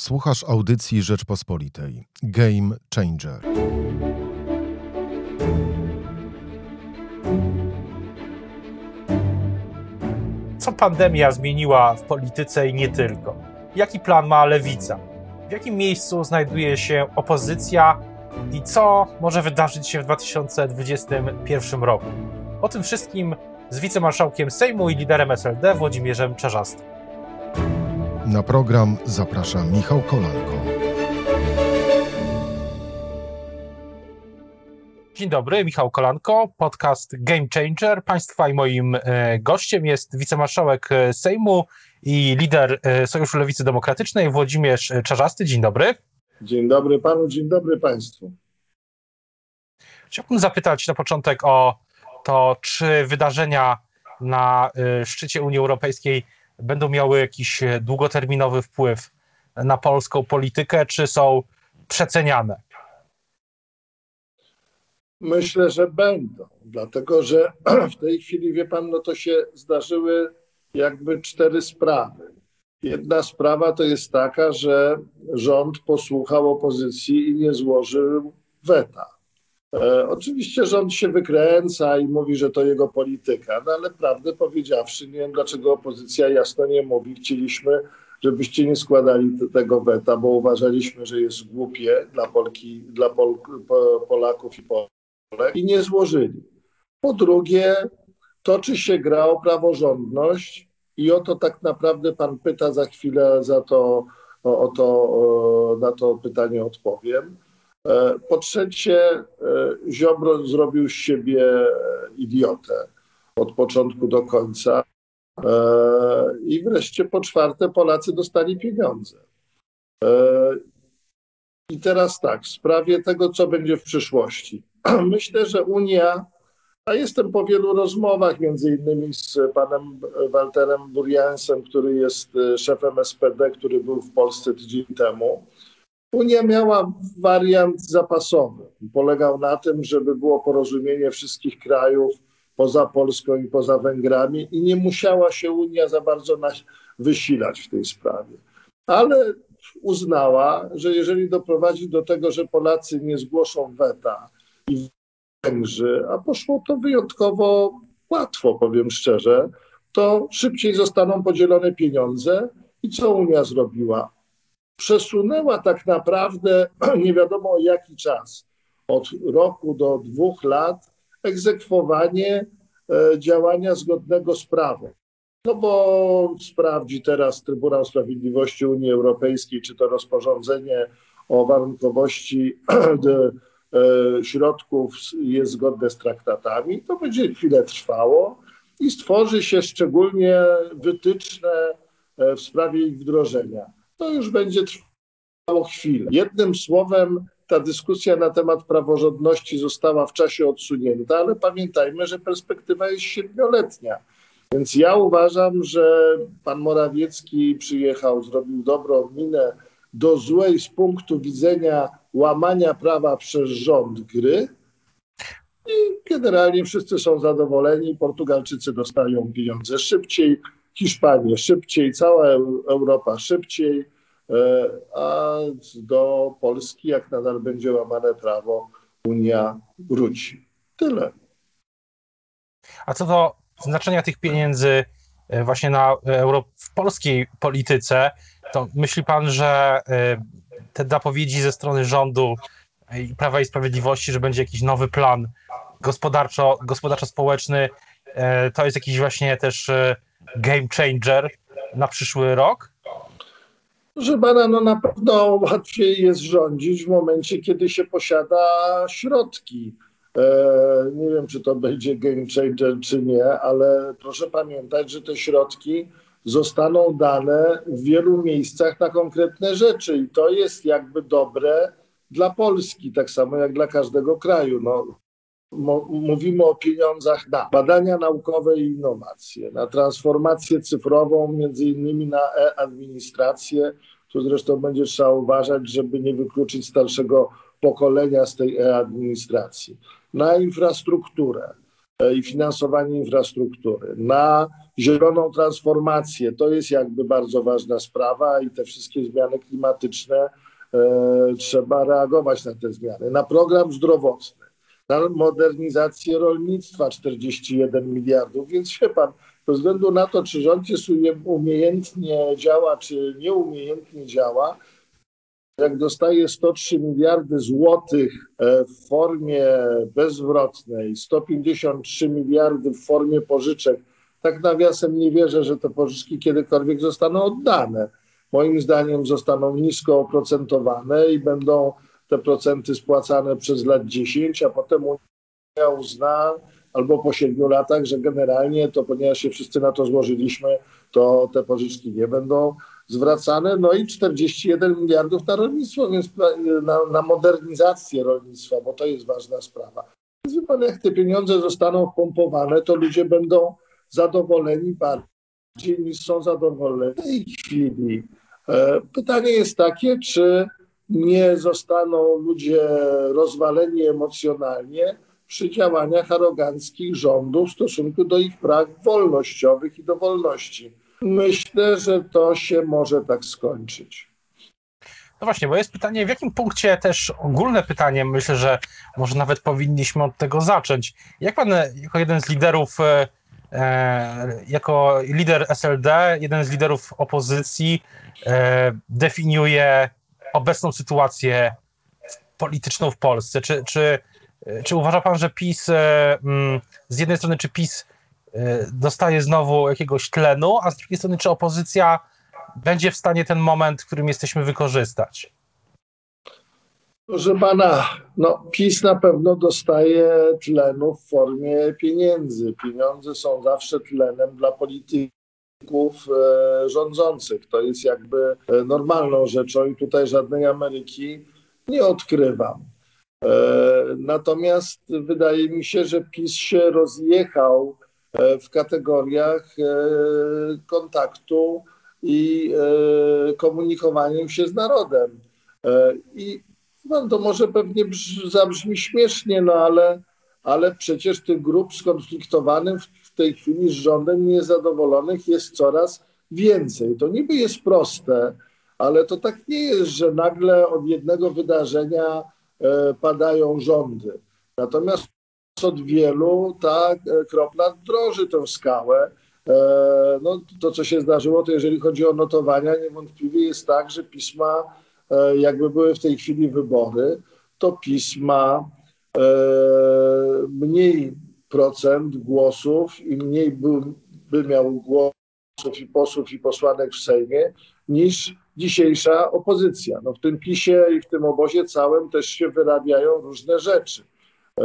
Słuchasz audycji Rzeczpospolitej. Game Changer. Co pandemia zmieniła w polityce i nie tylko? Jaki plan ma lewica? W jakim miejscu znajduje się opozycja i co może wydarzyć się w 2021 roku? O tym wszystkim z wicemarszałkiem Sejmu i liderem SLD Włodzimierzem Czarzastym. Na program zaprasza Michał Kolanko. Dzień dobry, Michał Kolanko, podcast Game Changer. Państwa i moim e, gościem jest wicemarszałek e, Sejmu i lider e, Sojuszu Lewicy Demokratycznej Włodzimierz Czarzasty. Dzień dobry. Dzień dobry panu, dzień dobry państwu. Chciałbym zapytać na początek o to, czy wydarzenia na szczycie Unii Europejskiej będą miały jakiś długoterminowy wpływ na polską politykę, czy są przeceniane? Myślę, że będą, dlatego że w tej chwili, wie pan, no to się zdarzyły jakby cztery sprawy. Jedna sprawa to jest taka, że rząd posłuchał opozycji i nie złożył weta. E, oczywiście rząd się wykręca i mówi, że to jego polityka, no ale prawdę powiedziawszy, nie wiem dlaczego opozycja jasno nie mówi. Chcieliśmy, żebyście nie składali tego weta, bo uważaliśmy, że jest głupie dla, Polki, dla Pol, Polaków i Polek i nie złożyli. Po drugie, toczy się gra o praworządność i o to tak naprawdę pan pyta, za chwilę za to, o, o to, o, na to pytanie odpowiem. E, po trzecie, e, Ziobro zrobił z siebie idiotę od początku do końca. E, I wreszcie po czwarte, Polacy dostali pieniądze. I teraz tak, w sprawie tego, co będzie w przyszłości. Myślę, że Unia, a jestem po wielu rozmowach, między innymi z panem Walterem Burjansem, który jest szefem SPD, który był w Polsce tydzień temu. Unia miała wariant zapasowy. Polegał na tym, żeby było porozumienie wszystkich krajów poza Polską i poza Węgrami i nie musiała się Unia za bardzo wysilać w tej sprawie. Ale uznała, że jeżeli doprowadzi do tego, że Polacy nie zgłoszą weta i Węgrzy, a poszło to wyjątkowo łatwo, powiem szczerze, to szybciej zostaną podzielone pieniądze. I co Unia zrobiła? Przesunęła tak naprawdę nie wiadomo jaki czas, od roku do dwóch lat, egzekwowanie e, działania zgodnego z prawem. No bo sprawdzi teraz Trybunał Sprawiedliwości Unii Europejskiej, czy to rozporządzenie o warunkowości e, środków jest zgodne z traktatami. To będzie chwilę trwało i stworzy się szczególnie wytyczne e, w sprawie ich wdrożenia. To już będzie trwało chwilę. Jednym słowem, ta dyskusja na temat praworządności została w czasie odsunięta, ale pamiętajmy, że perspektywa jest siedmioletnia. Więc ja uważam, że pan Morawiecki przyjechał, zrobił dobrą minę do złej z punktu widzenia łamania prawa przez rząd gry. I generalnie wszyscy są zadowoleni. Portugalczycy dostają pieniądze szybciej, Hiszpanie szybciej, cała Europa szybciej, e, a do Polski, jak nadal będzie łamane prawo, Unia wróci. Tyle. A co do znaczenia tych pieniędzy e, właśnie na Euro w polskiej polityce, to myśli pan, że e, te zapowiedzi ze strony rządu i Prawa i Sprawiedliwości, że będzie jakiś nowy plan gospodarczo, gospodarczo-społeczny, to jest jakiś właśnie też game changer na przyszły rok? Proszę pana, no na pewno łatwiej jest rządzić w momencie, kiedy się posiada środki E, nie wiem, czy to będzie game changer, czy nie, ale proszę pamiętać, że te środki zostaną dane w wielu miejscach na konkretne rzeczy i to jest jakby dobre dla Polski, tak samo jak dla każdego kraju. No, mówimy o pieniądzach na badania naukowe i innowacje, na transformację cyfrową, między innymi na e-administrację. Tu zresztą będzie trzeba uważać, żeby nie wykluczyć starszego pokolenia z tej e-administracji. Na infrastrukturę, e, i finansowanie infrastruktury, na zieloną transformację, to jest jakby bardzo ważna sprawa i te wszystkie zmiany klimatyczne, e, trzeba reagować na te zmiany, na program zdrowotny, na modernizację rolnictwa 41 miliardów, więc wie pan, bez względu na to, czy rząd jest umiejętnie działa, czy nieumiejętnie działa, jak dostaje 103 miliardy złotych e, w formie bezwrotnej, 153 miliardy w formie pożyczek, tak nawiasem nie wierzę, że te pożyczki kiedykolwiek zostaną oddane. Moim zdaniem zostaną nisko oprocentowane i będą te procenty spłacane przez lat 10, a potem Unia uzna albo po siedmiu latach, że generalnie to, ponieważ się wszyscy na to złożyliśmy, to te pożyczki nie będą zwracane. No i 41 miliardów na rolnictwo, więc na, na modernizację rolnictwa, bo to jest ważna sprawa. Więc pan, jak te pieniądze zostaną wpompowane, to ludzie będą zadowoleni bardziej niż są zadowoleni w tej chwili. E, pytanie jest takie, czy nie zostaną ludzie rozwaleni emocjonalnie przy działaniach aroganckich rządów w stosunku do ich praw wolnościowych i do wolności. Myślę, że to się może tak skończyć. No właśnie, bo jest pytanie, w jakim punkcie też ogólne pytanie, myślę, że może nawet powinniśmy od tego zacząć. Jak pan jako jeden z liderów, e, e jako lider SLD, jeden z liderów opozycji e, definiuje obecną sytuację polityczną w Polsce? Czy, czy, czy uważa pan, że PiS, e, mm, z jednej strony, czy PiS e, dostaje znowu jakiegoś tlenu, a z drugiej strony, czy opozycja będzie w stanie ten moment, w którym jesteśmy, wykorzystać? Proszę pana, no PiS na pewno dostaje tlenu w formie pieniędzy. Pieniądze są zawsze tlenem dla polityki rządzących. To jest jakby e, normalną rzeczą i tutaj żadnej Ameryki nie odkrywam. E, natomiast wydaje mi się, że PiS się rozjechał w kategoriach kontaktu i komunikowaniem się z narodem. I no, to może pewnie zabrzmi śmiesznie, no ale, ale przecież tych grup skonfliktowanych tej chwili z rządem niezadowolonych jest coraz więcej. To niby jest proste, ale to tak nie jest, że nagle od jednego wydarzenia e, padają rządy. Natomiast od wielu ta e, kropla drąży tę skałę. E, no, to, co się zdarzyło, to jeżeli chodzi o notowania, niewątpliwie jest tak, że pisma, jakby były w tej chwili wybory, to pisma mniej procent głosów i mniej by, by miał głosów i posłów i posłanek w Sejmie niż dzisiejsza opozycja. No w tym PiSie i w tym obozie całym też się wyrabiają różne rzeczy. E,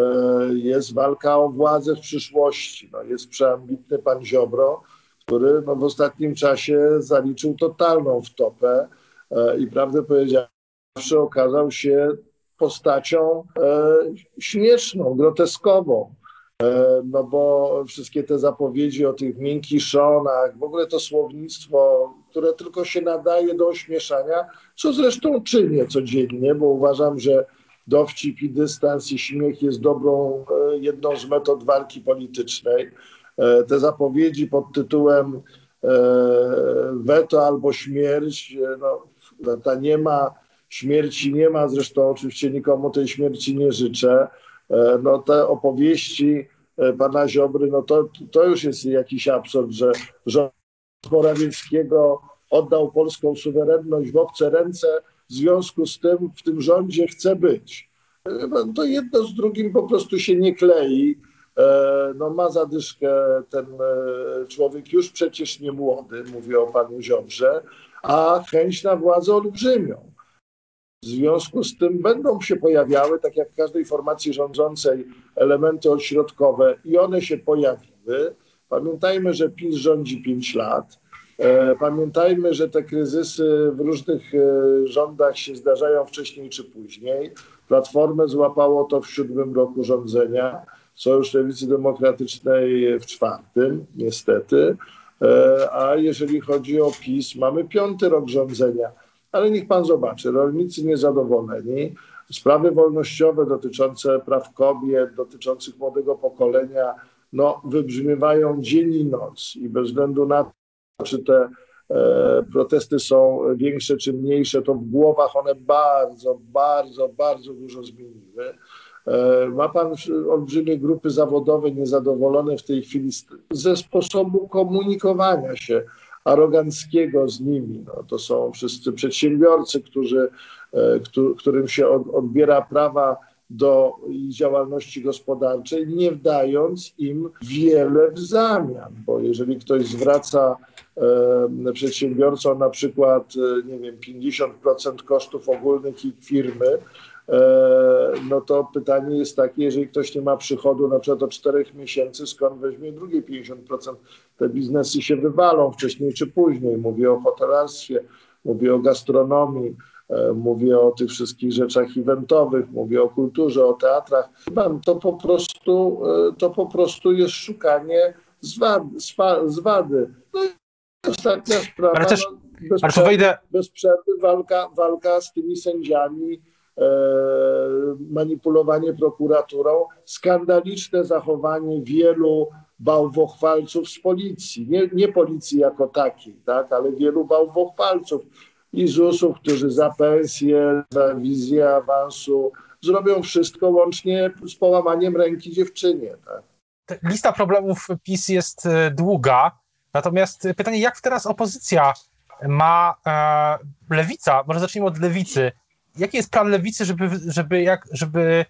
jest walka o władzę w przyszłości. No jest przeambitny pan Ziobro, który no w ostatnim czasie zaliczył totalną wtopę e, i prawdę powiedziawszy okazał się postacią e, śmieszną, groteskową. E, no bo wszystkie te zapowiedzi o tych miękiszonach, w ogóle to słownictwo, które tylko się nadaje do ośmieszania, co zresztą czynię codziennie, bo uważam, że dowcip i dystans i śmiech jest dobrą, e, jedną z metod walki politycznej. E, te zapowiedzi pod tytułem weto albo śmierć, no, ta nie ma, śmierci nie ma, zresztą oczywiście nikomu tej śmierci nie życzę, no te opowieści e, pana Ziobry, no to, to już jest jakiś absurd, że rząd Morawieckiego oddał polską suwerenność w obce ręce, w związku z tym w tym rządzie chce być. E, no, to jedno z drugim po prostu się nie klei. No ma zadyszkę ten człowiek już przecież nie młody, mówię o panu Ziobrze, a chęć na władzę olbrzymią. W związku z tym będą się pojawiały, tak jak w każdej formacji rządzącej, elementy odśrodkowe i one się pojawiły. Pamiętajmy, że PiS rządzi 5 lat. E, pamiętajmy, że te kryzysy w różnych e, rządach się zdarzają wcześniej czy później. Platformę złapało to w siódmym roku rządzenia, Sojusz Lewicy Demokratycznej w czwartym, niestety. E, a jeżeli chodzi o PiS, mamy piąty rok rządzenia ale niech pan zobaczy, rolnicy niezadowoleni, sprawy wolnościowe dotyczące praw kobiet, dotyczących młodego pokolenia, no, wybrzmiewają dzień i noc. I bez względu na to, czy te e, protesty są większe czy mniejsze, to w głowach one bardzo, bardzo, bardzo dużo zmieniły. E, ma pan olbrzymie grupy zawodowe niezadowolone w tej chwili ze sposobu komunikowania się aroganckiego z nimi. No, to są wszyscy przedsiębiorcy, którzy, e, którym się odbiera prawa do działalności gospodarczej, nie dając im wiele w zamian, bo jeżeli ktoś zwraca e, przedsiębiorcom na przykład, e, nie wiem, 50% kosztów ogólnych ich firmy, e, no to pytanie jest takie, jeżeli ktoś nie ma przychodu na przykład do 4 miesięcy, skąd weźmie drugie 50%? Te biznesy się wywalą wcześniej czy później. Mówię o hotelarstwie, mówię o gastronomii, E, mówię o tych wszystkich rzeczach eventowych, mówię o kulturze, o teatrach. To po prostu, e, to po prostu jest szukanie zwady. zwady. No i ostatnia sprawa, ale też, no, bez, przerwy, wejdę... bez przerwy walka, walka z tymi sędziami, e, manipulowanie prokuraturą, skandaliczne zachowanie wielu bałwochwalców z policji, nie, nie policji jako takiej, tak, ale wielu bałwochwalców, i ZUS-ów, którzy za pensję, za wizję awansu zrobią wszystko łącznie z połamaniem ręki dziewczynie. Tak? Lista problemów PiS jest e, długa, natomiast pytanie, jak teraz opozycja ma, e, lewica, może zacznijmy od lewicy, jaki jest plan lewicy, żeby, żeby, jak, żeby e,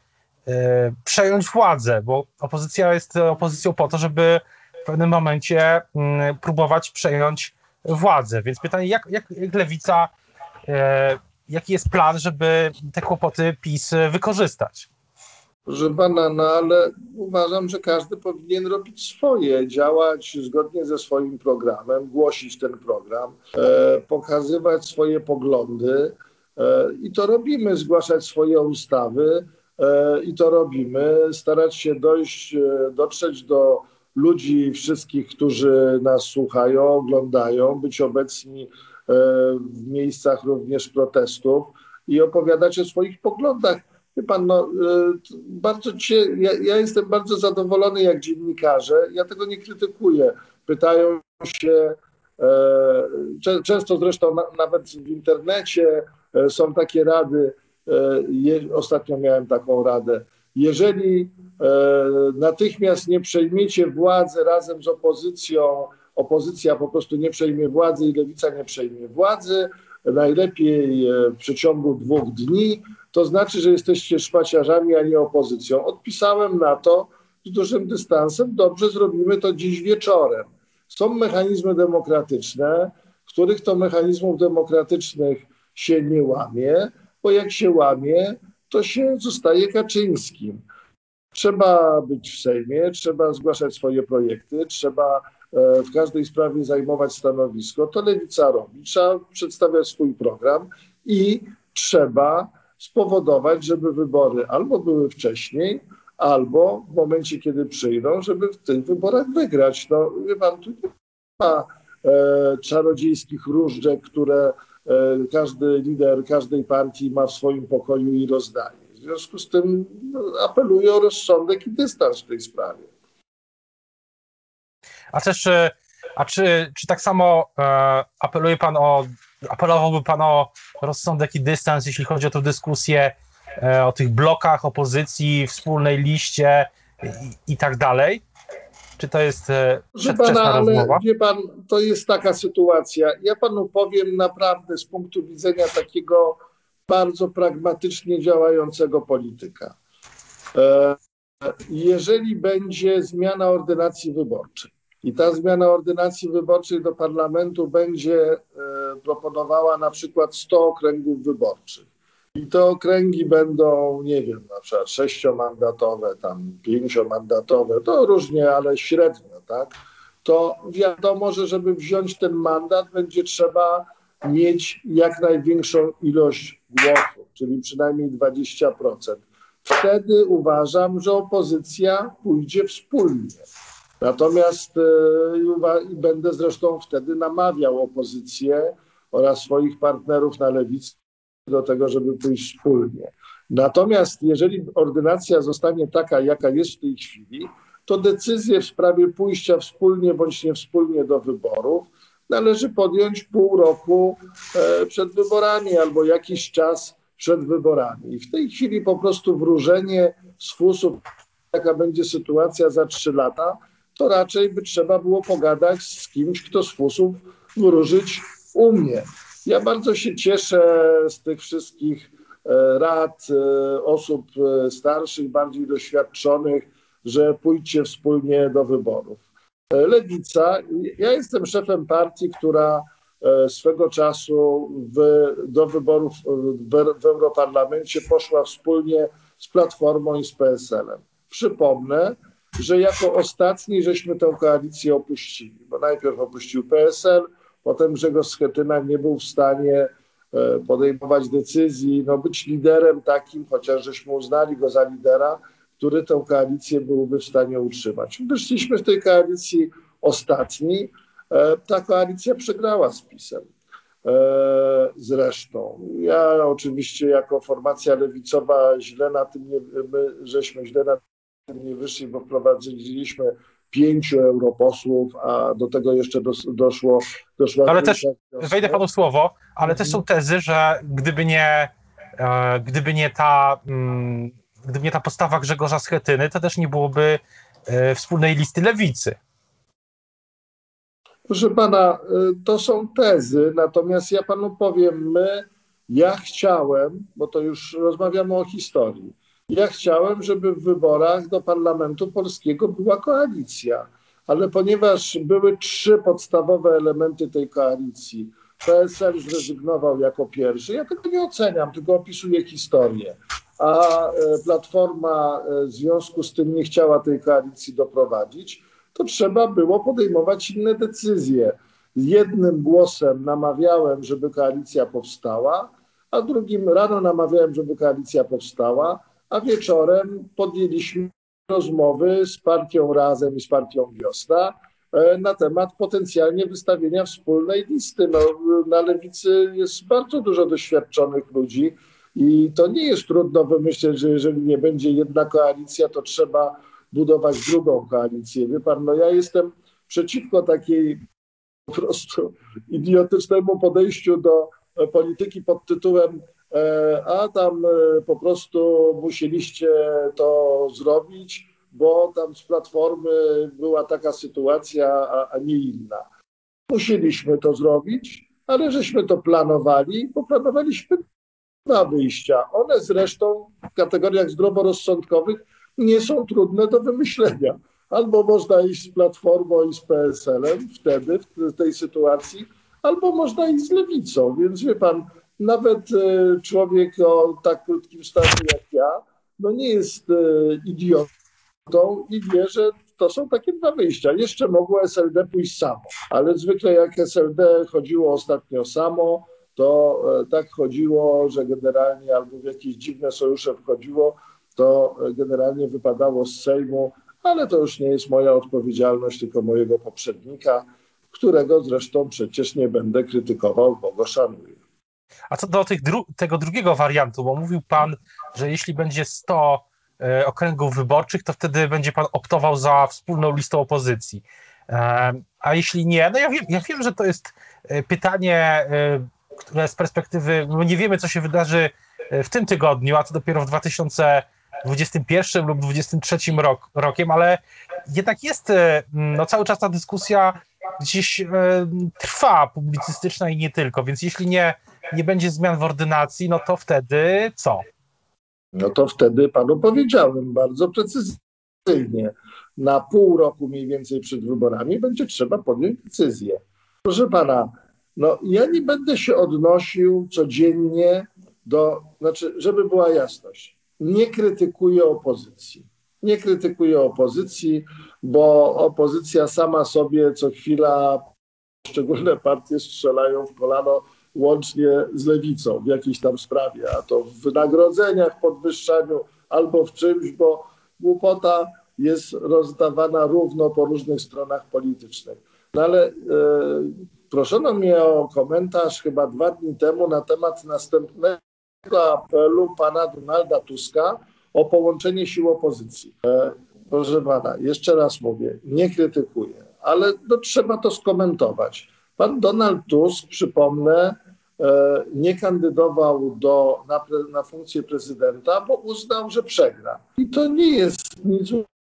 przejąć władzę, bo opozycja jest opozycją po to, żeby w pewnym momencie mm, próbować przejąć władzę. Więc pytanie, jak, jak, jak lewica, e, jaki jest plan, żeby te kłopoty PiS wykorzystać? Proszę pana, no ale uważam, że każdy powinien robić swoje, działać zgodnie ze swoim programem, głosić ten program, e, pokazywać swoje poglądy e, i to robimy, zgłaszać swoje ustawy e, i to robimy, starać się dojść, e, dotrzeć do ludzi wszystkich, którzy nas słuchają, oglądają, być obecni e, w miejscach również protestów i opowiadać o swoich poglądach. Wie pan, no, e, bardzo cię, ja, ja jestem bardzo zadowolony jak dziennikarze, ja tego nie krytykuję. Pytają się, e, często zresztą na, nawet w internecie są takie rady, ostatnio miałem taką radę, jeżeli e, natychmiast nie przejmiecie władzy razem z opozycją, opozycja po prostu nie przejmie władzy i lewica nie przejmie władzy, najlepiej e, w przeciągu dwóch dni, to znaczy, że jesteście szpaciarzami, a nie opozycją. Odpisałem na to z dużym dystansem, dobrze, zrobimy to dziś wieczorem. Są mechanizmy demokratyczne, których to mechanizmów demokratycznych się nie łamie, bo jak się łamie, to się zostaje Kaczyńskim. Trzeba być w Sejmie, trzeba zgłaszać swoje projekty, trzeba e, w każdej sprawie zajmować stanowisko. To lewica robi. Trzeba przedstawiać swój program i trzeba spowodować, żeby wybory albo były wcześniej, albo w momencie, kiedy przyjdą, żeby w tych wyborach wygrać. No, wie pan, tu nie ma e, czarodziejskich różdżek, które każdy lider każdej partii ma w swoim pokoju i rozdaje. W związku z tym no, apeluję o rozsądek i dystans w tej sprawie. A też, e, a czy, czy tak samo e, apeluje pan o, apelowałby pan o rozsądek i dystans, jeśli chodzi o tę dyskusję e, o tych blokach opozycji, wspólnej liście i, i tak dalej? Czy to jest e, pana, ale rozmowa? Wie pan, to jest taka sytuacja. Ja panu powiem naprawdę z punktu widzenia takiego bardzo pragmatycznie działającego polityka. E, jeżeli będzie zmiana ordynacji wyborczej i ta zmiana ordynacji wyborczej do parlamentu będzie e, proponowała na przykład 100 okręgów wyborczych, i te okręgi będą, nie wiem, na przykład sześciomandatowe, tam pięciomandatowe, to różnie, ale średnio, tak? To wiadomo, że żeby wziąć ten mandat, będzie trzeba mieć jak największą ilość głosów, czyli przynajmniej 20%. Wtedy uważam, że opozycja pójdzie wspólnie. Natomiast e, i będę zresztą wtedy namawiał opozycję oraz swoich partnerów na lewicy, do tego, żeby pójść wspólnie. Natomiast jeżeli ordynacja zostanie taka, jaka jest w tej chwili, to decyzję w sprawie pójścia wspólnie bądź nie wspólnie do wyborów należy podjąć pół roku e, przed wyborami albo jakiś czas przed wyborami. I w tej chwili po prostu wróżenie z fusów, jaka będzie sytuacja za trzy lata, to raczej by trzeba było pogadać z kimś, kto z fusów wróżyć umie. Ja bardzo się cieszę z tych wszystkich e, rad e, osób starszych, bardziej doświadczonych, że pójdźcie wspólnie do wyborów. Lewica, ja jestem szefem partii, która e, swego czasu w, do wyborów w, w Europarlamencie poszła wspólnie z Platformą i z PSL-em. Przypomnę, że jako ostatni żeśmy tę koalicję opuścili, bo najpierw opuścił PSL, potem Grzegorz Schetyna nie był w stanie e, podejmować decyzji, no być liderem takim, chociaż żeśmy uznali go za lidera, który tę koalicję byłby w stanie utrzymać. Wyszliśmy w tej koalicji ostatni. E, ta koalicja przegrała z PiSem. E, zresztą. Ja oczywiście jako formacja lewicowa źle na tym nie, my żeśmy źle na tym nie wyszli, bo wprowadziliśmy pięciu europosłów, a do tego jeszcze dos, doszło. doszło ale też, wejdę panu słowo, ale mhm. też są tezy, że gdyby nie, e, gdyby nie ta. Mm, gdyby nie ta postawa Grzegorza Schetyny, to też nie byłoby e, wspólnej listy lewicy. Proszę pana, e, to są tezy, natomiast ja panu powiem, my, ja chciałem, bo to już rozmawiamy o historii, ja chciałem, żeby w wyborach do Parlamentu Polskiego była koalicja, ale ponieważ były trzy podstawowe elementy tej koalicji, PSL zrezygnował jako pierwszy, ja tego nie oceniam, tylko opisuję historię a e, Platforma e, w związku z tym nie chciała tej koalicji doprowadzić, to trzeba było podejmować inne decyzje. Jednym głosem namawiałem, żeby koalicja powstała, a drugim rano namawiałem, żeby koalicja powstała, a wieczorem podjęliśmy rozmowy z partią Razem i z partią Wiosna e, na temat potencjalnie wystawienia wspólnej listy. No, na lewicy jest bardzo dużo doświadczonych ludzi, i to nie jest trudno wymyśleć, że jeżeli nie będzie jedna koalicja, to trzeba budować drugą koalicję. Wie pan, no ja jestem przeciwko takiej po prostu idiotycznemu podejściu do polityki pod tytułem a tam e, po prostu musieliście to zrobić, bo tam z Platformy była taka sytuacja, a, a nie inna. Musieliśmy to zrobić, ale żeśmy to planowali, bo planowaliśmy na wyjścia. One zresztą w kategoriach zdroworozsądkowych nie są trudne do wymyślenia. Albo można iść z Platformą i z PSL-em wtedy, w tej sytuacji, albo można iść z Lewicą. Więc wie pan, nawet e, człowiek o tak krótkim stażu jak ja, no nie jest e, idiotą i wie, że to są takie dwa wyjścia. Jeszcze mogło SLD pójść samo, ale zwykle jak SLD chodziło ostatnio samo, to e, tak chodziło, że generalnie albo w jakieś dziwne sojusze wchodziło, to generalnie wypadało z Sejmu, ale to już nie jest moja odpowiedzialność, tylko mojego poprzednika, którego zresztą przecież nie będę krytykował, bo go szanuję. A co do dru tego drugiego wariantu, bo mówił Pan, że jeśli będzie 100 e, okręgów wyborczych, to wtedy będzie Pan optował za wspólną listą opozycji. E, a jeśli nie, no ja wiem, ja wiem, że to jest e, pytanie e, które z perspektywy, no nie wiemy, co się wydarzy e, w tym tygodniu, a to dopiero w 2021 lub 2023 rok, rokiem, ale jednak jest e, no, cały czas ta dyskusja gdzieś e, trwa, publicystyczna i nie tylko, więc jeśli nie, nie będzie zmian w ordynacji, no to wtedy co? No to wtedy panu powiedziałem bardzo precyzyjnie. Na pół roku mniej więcej przed wyborami będzie trzeba podjąć decyzję. Proszę pana, no, ja nie będę się odnosił codziennie do, znaczy, żeby była jasność, nie krytykuję opozycji. Nie krytykuję opozycji, bo opozycja sama sobie co chwila poszczególne partie strzelają w kolano łącznie z lewicą w jakiejś tam sprawie, a to w wynagrodzeniach, podwyższaniu albo w czymś, bo głupota jest rozdawana równo po różnych stronach politycznych. No ale e, proszono mnie o komentarz chyba dwa dni temu na temat następnego apelu pana Donalda Tuska o połączenie sił opozycji. E, proszę pana, jeszcze raz mówię, nie krytykuję, ale no, trzeba to skomentować. Pan Donald Tusk, przypomnę, e, nie kandydował do, na, na funkcję prezydenta, bo uznał, że przegra. I to nie jest nic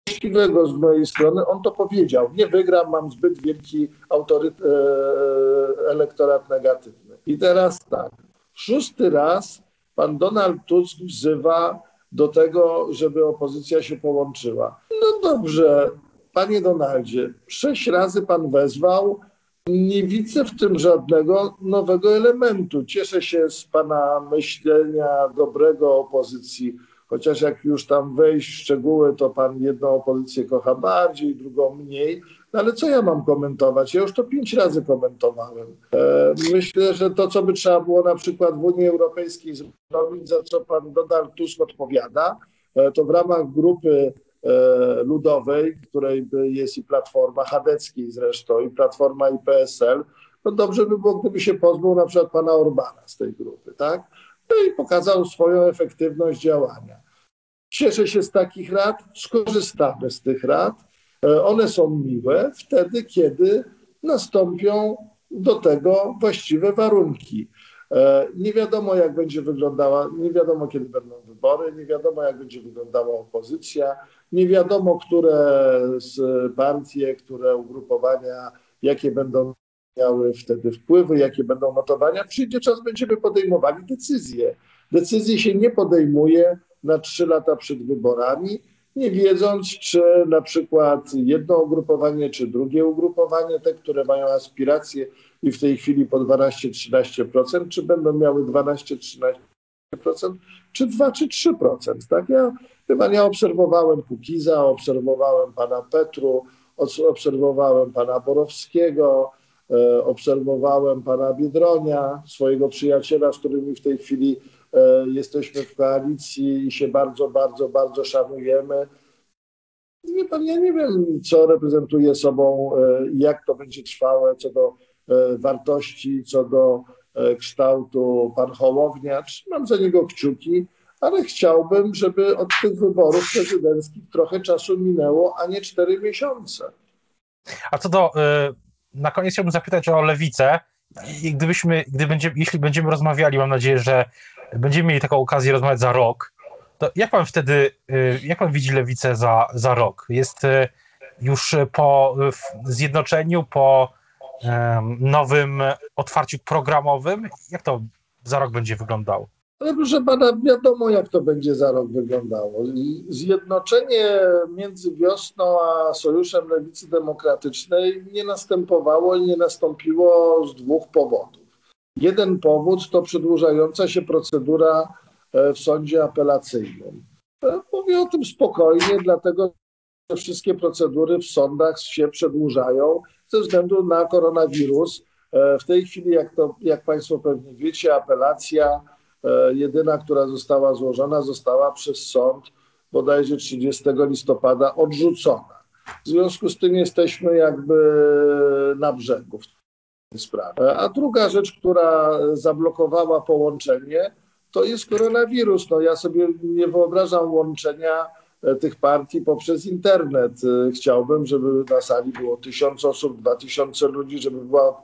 uczciwego z mojej strony. On to powiedział. Nie wygram, mam zbyt wielki autoryt, e, elektorat negatywny. I teraz tak. Szósty raz pan Donald Tusk wzywa do tego, żeby opozycja się połączyła. No dobrze, panie Donaldzie, sześć razy pan wezwał, nie widzę w tym żadnego nowego elementu. Cieszę się z pana myślenia dobrego opozycji, chociaż jak już tam wejść w szczegóły, to pan jedną opozycję kocha bardziej, drugą mniej. No ale co ja mam komentować? Ja już to pięć razy komentowałem. E, myślę, że to, co by trzeba było na przykład w Unii Europejskiej zrobić, za co pan Donald Tusk odpowiada, e, to w ramach grupy e, ludowej, której jest i Platforma, Chadeckiej zresztą, i Platforma i PSL, no dobrze by było, gdyby się pozbył na przykład pana Orbana z tej grupy, tak? No i pokazał swoją efektywność działania. Cieszę się z takich rad, skorzystamy z tych rad. E, one są miłe wtedy, kiedy nastąpią do tego właściwe warunki. E, nie wiadomo, jak będzie wyglądała, nie wiadomo, kiedy będą wybory, nie wiadomo, jak będzie wyglądała opozycja, nie wiadomo, które z partie, które ugrupowania, jakie będą miały wtedy wpływy, jakie będą notowania. Przyjdzie czas, będziemy podejmowali decyzje. Decyzji się nie podejmuje na trzy lata przed wyborami, nie wiedząc, czy na przykład jedno ugrupowanie, czy drugie ugrupowanie, te, które mają aspiracje i w tej chwili po 12-13%, czy będą miały 12-13%, czy 2 czy 3%. Tak? Ja chyba nie obserwowałem Kukiza, obserwowałem pana Petru, obserwowałem pana Borowskiego, e, obserwowałem pana Biedronia, swojego przyjaciela, z którymi w tej chwili jesteśmy w koalicji i się bardzo, bardzo, bardzo szanujemy. Pan, ja nie wiem, co reprezentuje sobą, e, jak to będzie trwałe, co do e, wartości, co do kształtu pan Hołownia. Trzymam za niego kciuki, ale chciałbym, żeby od tych wyborów prezydenckich trochę czasu minęło, a nie cztery miesiące. A co do, na koniec chciałbym zapytać o lewicę. I gdybyśmy, gdy będziemy, jeśli będziemy rozmawiali, mam nadzieję, że będziemy mieli taką okazję rozmawiać za rok, to jak pan wtedy, y, jak pan widzi lewicę za, za rok? Jest y, już po zjednoczeniu, po nowym otwarciu programowym? Jak to za rok będzie wyglądało? Proszę pana, wiadomo, jak to będzie za rok wyglądało. Zjednoczenie między wiosną a Sojuszem Lewicy Demokratycznej nie następowało i nie nastąpiło z dwóch powodów. Jeden powód to przedłużająca się procedura e, w sądzie apelacyjnym. E, mówię o tym spokojnie, dlatego że wszystkie procedury w sądach się przedłużają ze względu na koronawirus. E, w tej chwili, jak, to, jak Państwo pewnie wiecie, apelacja jedyna, która została złożona, została przez sąd bodajże 30 listopada odrzucona. W związku z tym jesteśmy jakby na brzegu sprawy. A druga rzecz, która zablokowała połączenie, to jest koronawirus. No, ja sobie nie wyobrażam łączenia e, tych partii poprzez internet. E, chciałbym, żeby na sali było tysiąc osób, dwa tysiące ludzi, żeby była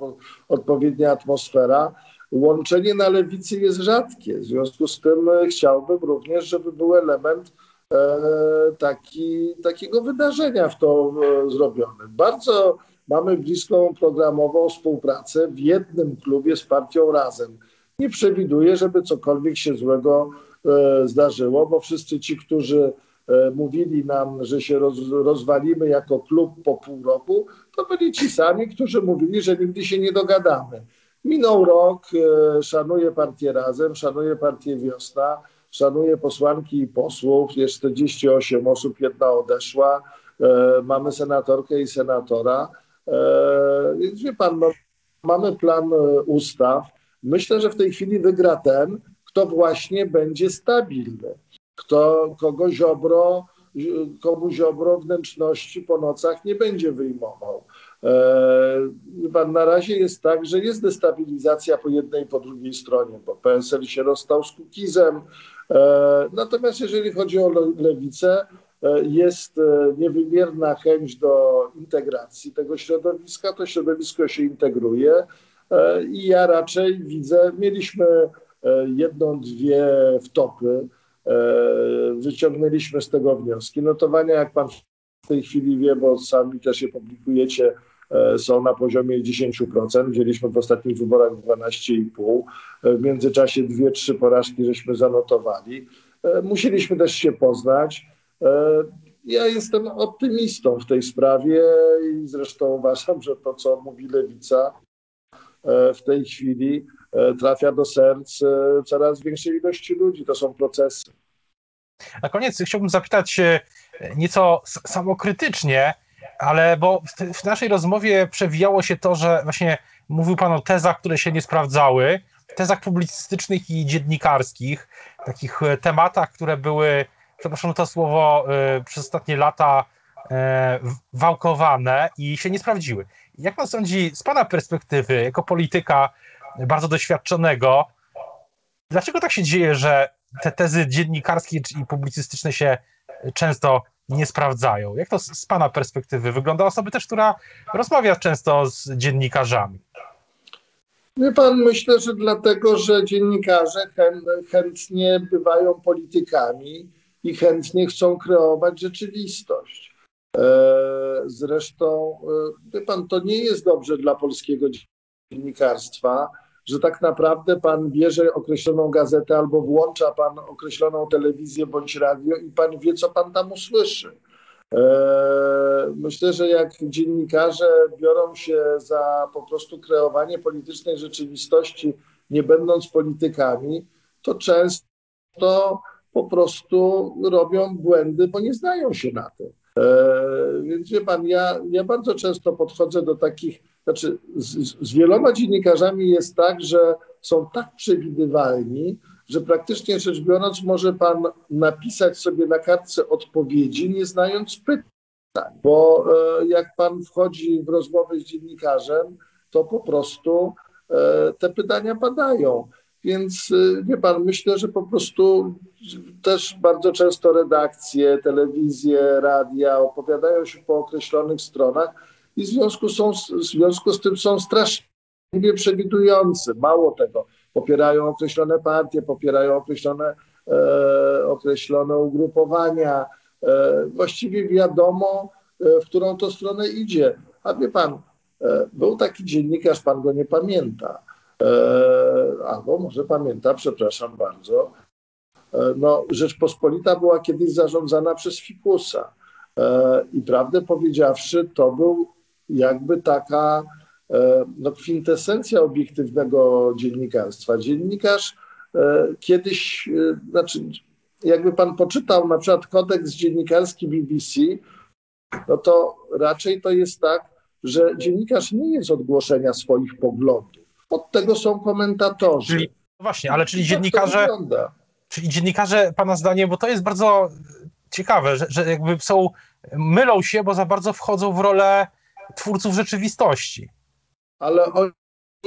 odpowiednia atmosfera. Łączenie na lewicy jest rzadkie. W związku z tym e, chciałbym również, żeby był element taki, takiego wydarzenia w to zrobiony. Bardzo mamy bliską programową współpracę w jednym klubie z partią Razem. Nie przewiduję, żeby cokolwiek się złego e, zdarzyło, bo wszyscy ci, którzy e, mówili nam, że się roz, rozwalimy jako klub po pół roku, to byli ci sami, którzy mówili, że nigdy się nie dogadamy. Minął rok, e, szanuję partię Razem, szanuję partię Wiosna, szanuję posłanki i posłów, jest 48 osób, jedna odeszła, mamy senatorkę i senatora. E, więc wie pan, no, mamy plan e, ustaw. Myślę, że w tej chwili wygra ten, kto właśnie będzie stabilny, kto, kogo Ziobro, komu Ziobro wnętrzności po nocach nie będzie wyjmował. E, pan, na razie jest tak, że jest destabilizacja po jednej i po drugiej stronie, bo PSL się rozstał z Kukizem. Natomiast jeżeli chodzi o lewicę, jest niewymierna chęć do integracji tego środowiska, to środowisko się integruje i ja raczej widzę, mieliśmy jedną, dwie wtopy, wyciągnęliśmy z tego wnioski. Notowania, jak pan w tej chwili wie, bo sami też je publikujecie, E, są na poziomie 10%. Wzięliśmy w ostatnich wyborach 12,5%. E, w międzyczasie dwie, trzy porażki żeśmy zanotowali. E, musieliśmy też się poznać. Ja jestem optymistą w tej sprawie i zresztą uważam, że to, co mówi Lewica w tej chwili, trafia do serc coraz większej ilości ludzi. To są procesy. Na koniec chciałbym zapytać nieco samokrytycznie, ale bo w, naszej rozmowie przewijało się to, że właśnie mówił Pan o tezach, które się nie sprawdzały, tezach publicystycznych i dziennikarskich, takich e, tematach, które były, przepraszam to słowo, e, przez ostatnie lata e, wałkowane i się nie sprawdziły. Jak Pan sądzi, z Pana perspektywy, jako polityka bardzo doświadczonego, dlaczego tak się dzieje, że te tezy dziennikarskie i publicystyczne się często nie sprawdzają. Jak to z Pana perspektywy wygląda? Osoby też, która rozmawia często z dziennikarzami. Wie pan, myślę, że dlatego, że dziennikarze chętnie bywają politykami i chętnie chcą kreować rzeczywistość. E, zresztą, e, wie pan, to nie jest dobrze dla polskiego dziennikarstwa, że tak naprawdę pan bierze określoną gazetę albo włącza pan określoną telewizję bądź radio i pan wie, co pan tam usłyszy. E, myślę, że jak dziennikarze biorą się za po prostu kreowanie politycznej rzeczywistości, nie będąc politykami, to często po prostu robią błędy, bo nie znają się na tym. E, więc wie pan, ja, ja bardzo często podchodzę do takich znaczy, z, z wieloma dziennikarzami jest tak, że są tak przewidywalni, że praktycznie rzecz biorąc może pan napisać sobie na kartce odpowiedzi, nie znając pytań, bo e, jak pan wchodzi w rozmowę z dziennikarzem, to po prostu e, te pytania padają. Więc e, wie pan, myślę, że po prostu też bardzo często redakcje, telewizje, radia opowiadają się po określonych stronach, i w związku, są, w związku z tym są strasznie przewidujący. Mało tego, popierają określone partie, popierają określone, e, określone ugrupowania. E, właściwie wiadomo, e, w którą to stronę idzie. A wie pan, e, był taki dziennikarz, pan go nie pamięta, e, albo może pamięta, przepraszam bardzo. No, Rzeczpospolita była kiedyś zarządzana przez Fikusa. I prawdę powiedziawszy, to był jakby taka e, no, kwintesencja obiektywnego dziennikarstwa. Dziennikarz e, kiedyś, e, znaczy, jakby pan poczytał na przykład kodeks dziennikarski BBC, no to raczej to jest tak, że dziennikarz nie jest odgłoszenia swoich poglądów. Od tego są komentatorzy. Czyli, no właśnie, ale czyli tak dziennikarze, czyli dziennikarze, pana zdaniem, bo to jest bardzo ciekawe, że, że jakby są, mylą się, bo za bardzo wchodzą w rolę twórców rzeczywistości. Ale oni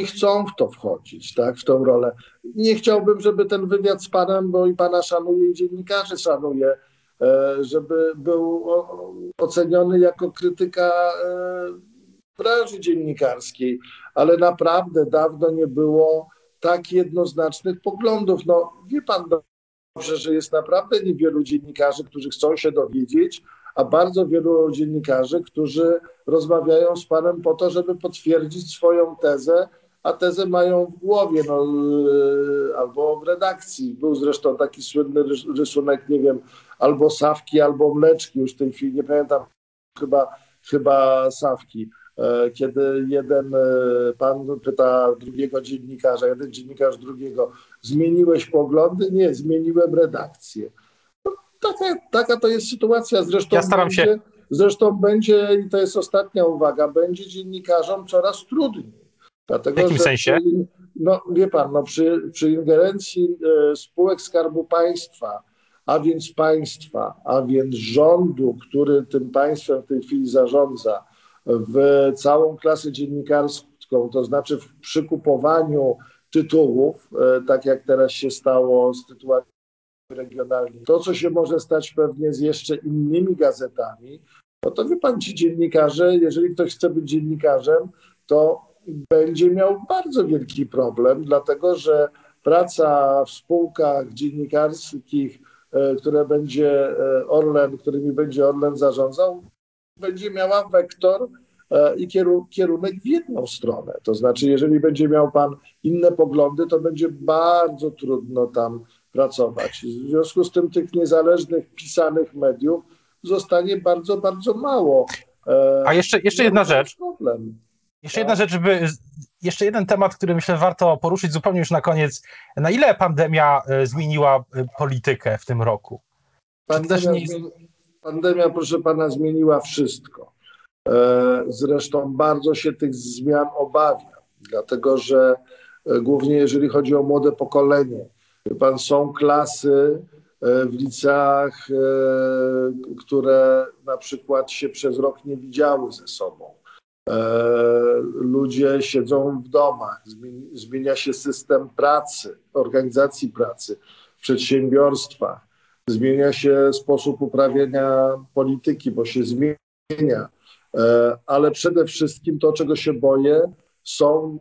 chcą w to wchodzić, tak, w tą rolę. Nie chciałbym, żeby ten wywiad z panem, bo i pana szanuję i dziennikarzy szanuję, e, żeby był oceniony jako krytyka e, branży dziennikarskiej, ale naprawdę dawno nie było tak jednoznacznych poglądów. No, wie pan dobrze, że jest naprawdę niewielu dziennikarzy, którzy chcą się dowiedzieć, a bardzo wielu dziennikarzy, którzy rozmawiają z panem po to, żeby potwierdzić swoją tezę, a tezę mają w głowie no, yy, albo w redakcji. Był zresztą taki słynny rysunek, nie wiem, albo Sawki, albo Mleczki, już w tej chwili nie pamiętam, chyba, chyba Sawki. E, kiedy jeden e, pan pyta drugiego dziennikarza, jeden dziennikarz drugiego, zmieniłeś poglądy? Nie, zmieniłem redakcję taka, taka to jest sytuacja. Zresztą ja staram będzie, się. Zresztą będzie, i to jest ostatnia uwaga, będzie dziennikarzom coraz trudniej. Dlatego, w jakim że, sensie? No wie pan, no, przy, przy ingerencji e, spółek Skarbu Państwa, a więc państwa, a więc rządu, który tym państwem w tej chwili zarządza, w całą klasę dziennikarską, to znaczy w przykupowaniu tytułów, e, tak jak teraz się stało z tytułami regionalnymi. To, co się może stać pewnie z jeszcze innymi gazetami, no to wie pan, ci dziennikarze, jeżeli ktoś chce być dziennikarzem, to będzie miał bardzo wielki problem, dlatego że praca w spółkach dziennikarskich, e, które będzie e, Orlen, którymi będzie Orlen zarządzał, będzie miała wektor e, i kierunek w jedną stronę. To znaczy, jeżeli będzie miał pan inne poglądy, to będzie bardzo trudno tam pracować. W związku z tym tych niezależnych, pisanych mediów zostanie bardzo, bardzo mało. A jeszcze, jeszcze jedna rzecz. Problem. Jeszcze jedna rzecz, żeby, jeszcze jeden temat, który myślę warto poruszyć zupełnie już na koniec. Na ile pandemia e, zmieniła e, politykę w tym roku? Pandemia, nie... pandemia proszę pana, zmieniła wszystko. E, zresztą bardzo się tych zmian obawiam, dlatego że głównie jeżeli chodzi o młode pokolenie, pan, są klasy w liceach, które na przykład się przez rok nie widziały ze sobą E, ludzie siedzą w domach, zmienia się system pracy, organizacji pracy w przedsiębiorstwach, zmienia się sposób uprawiania polityki, bo się zmienia. E, ale przede wszystkim to, czego się boję, są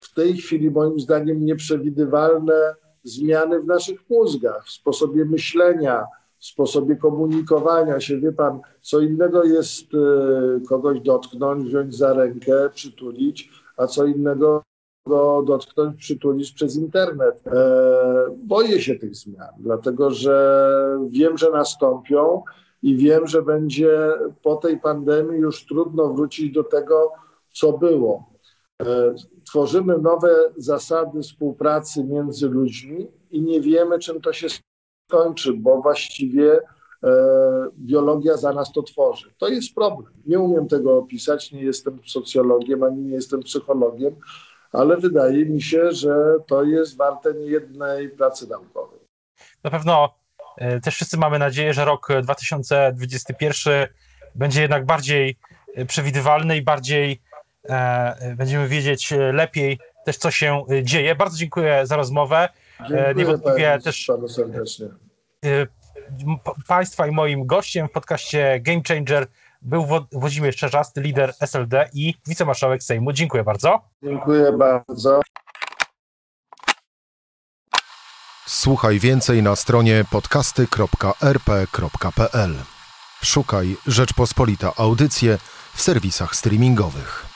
w tej chwili moim zdaniem nieprzewidywalne zmiany w naszych mózgach, w sposobie myślenia, w sposobie komunikowania się. Wie pan, co innego jest e, kogoś dotknąć, wziąć za rękę, przytulić, a co innego go dotknąć, przytulić przez internet. E, boję się tych zmian, dlatego że wiem, że nastąpią i wiem, że będzie po tej pandemii już trudno wrócić do tego, co było. E, tworzymy nowe zasady współpracy między ludźmi i nie wiemy, czym to się skończy, bo właściwie e, biologia za nas to tworzy. To jest problem. Nie umiem tego opisać, nie jestem socjologiem ani nie jestem psychologiem, ale wydaje mi się, że to jest warte niejednej pracy naukowej. Na pewno e, też wszyscy mamy nadzieję, że rok 2021 będzie jednak bardziej przewidywalny i bardziej będziemy wiedzieć lepiej też, co się dzieje. Bardzo dziękuję za rozmowę. Dziękuję Niewątpliwie też panu serdecznie. E, państwa i moim gościem w podcaście Game Changer był Włodzimierz Czerzasty, lider SLD i wicemarszałek Sejmu. Dziękuję bardzo. Dziękuję bardzo. Słuchaj więcej na stronie podcasty.rp.pl. Szukaj Rzeczpospolita Audycje w serwisach streamingowych.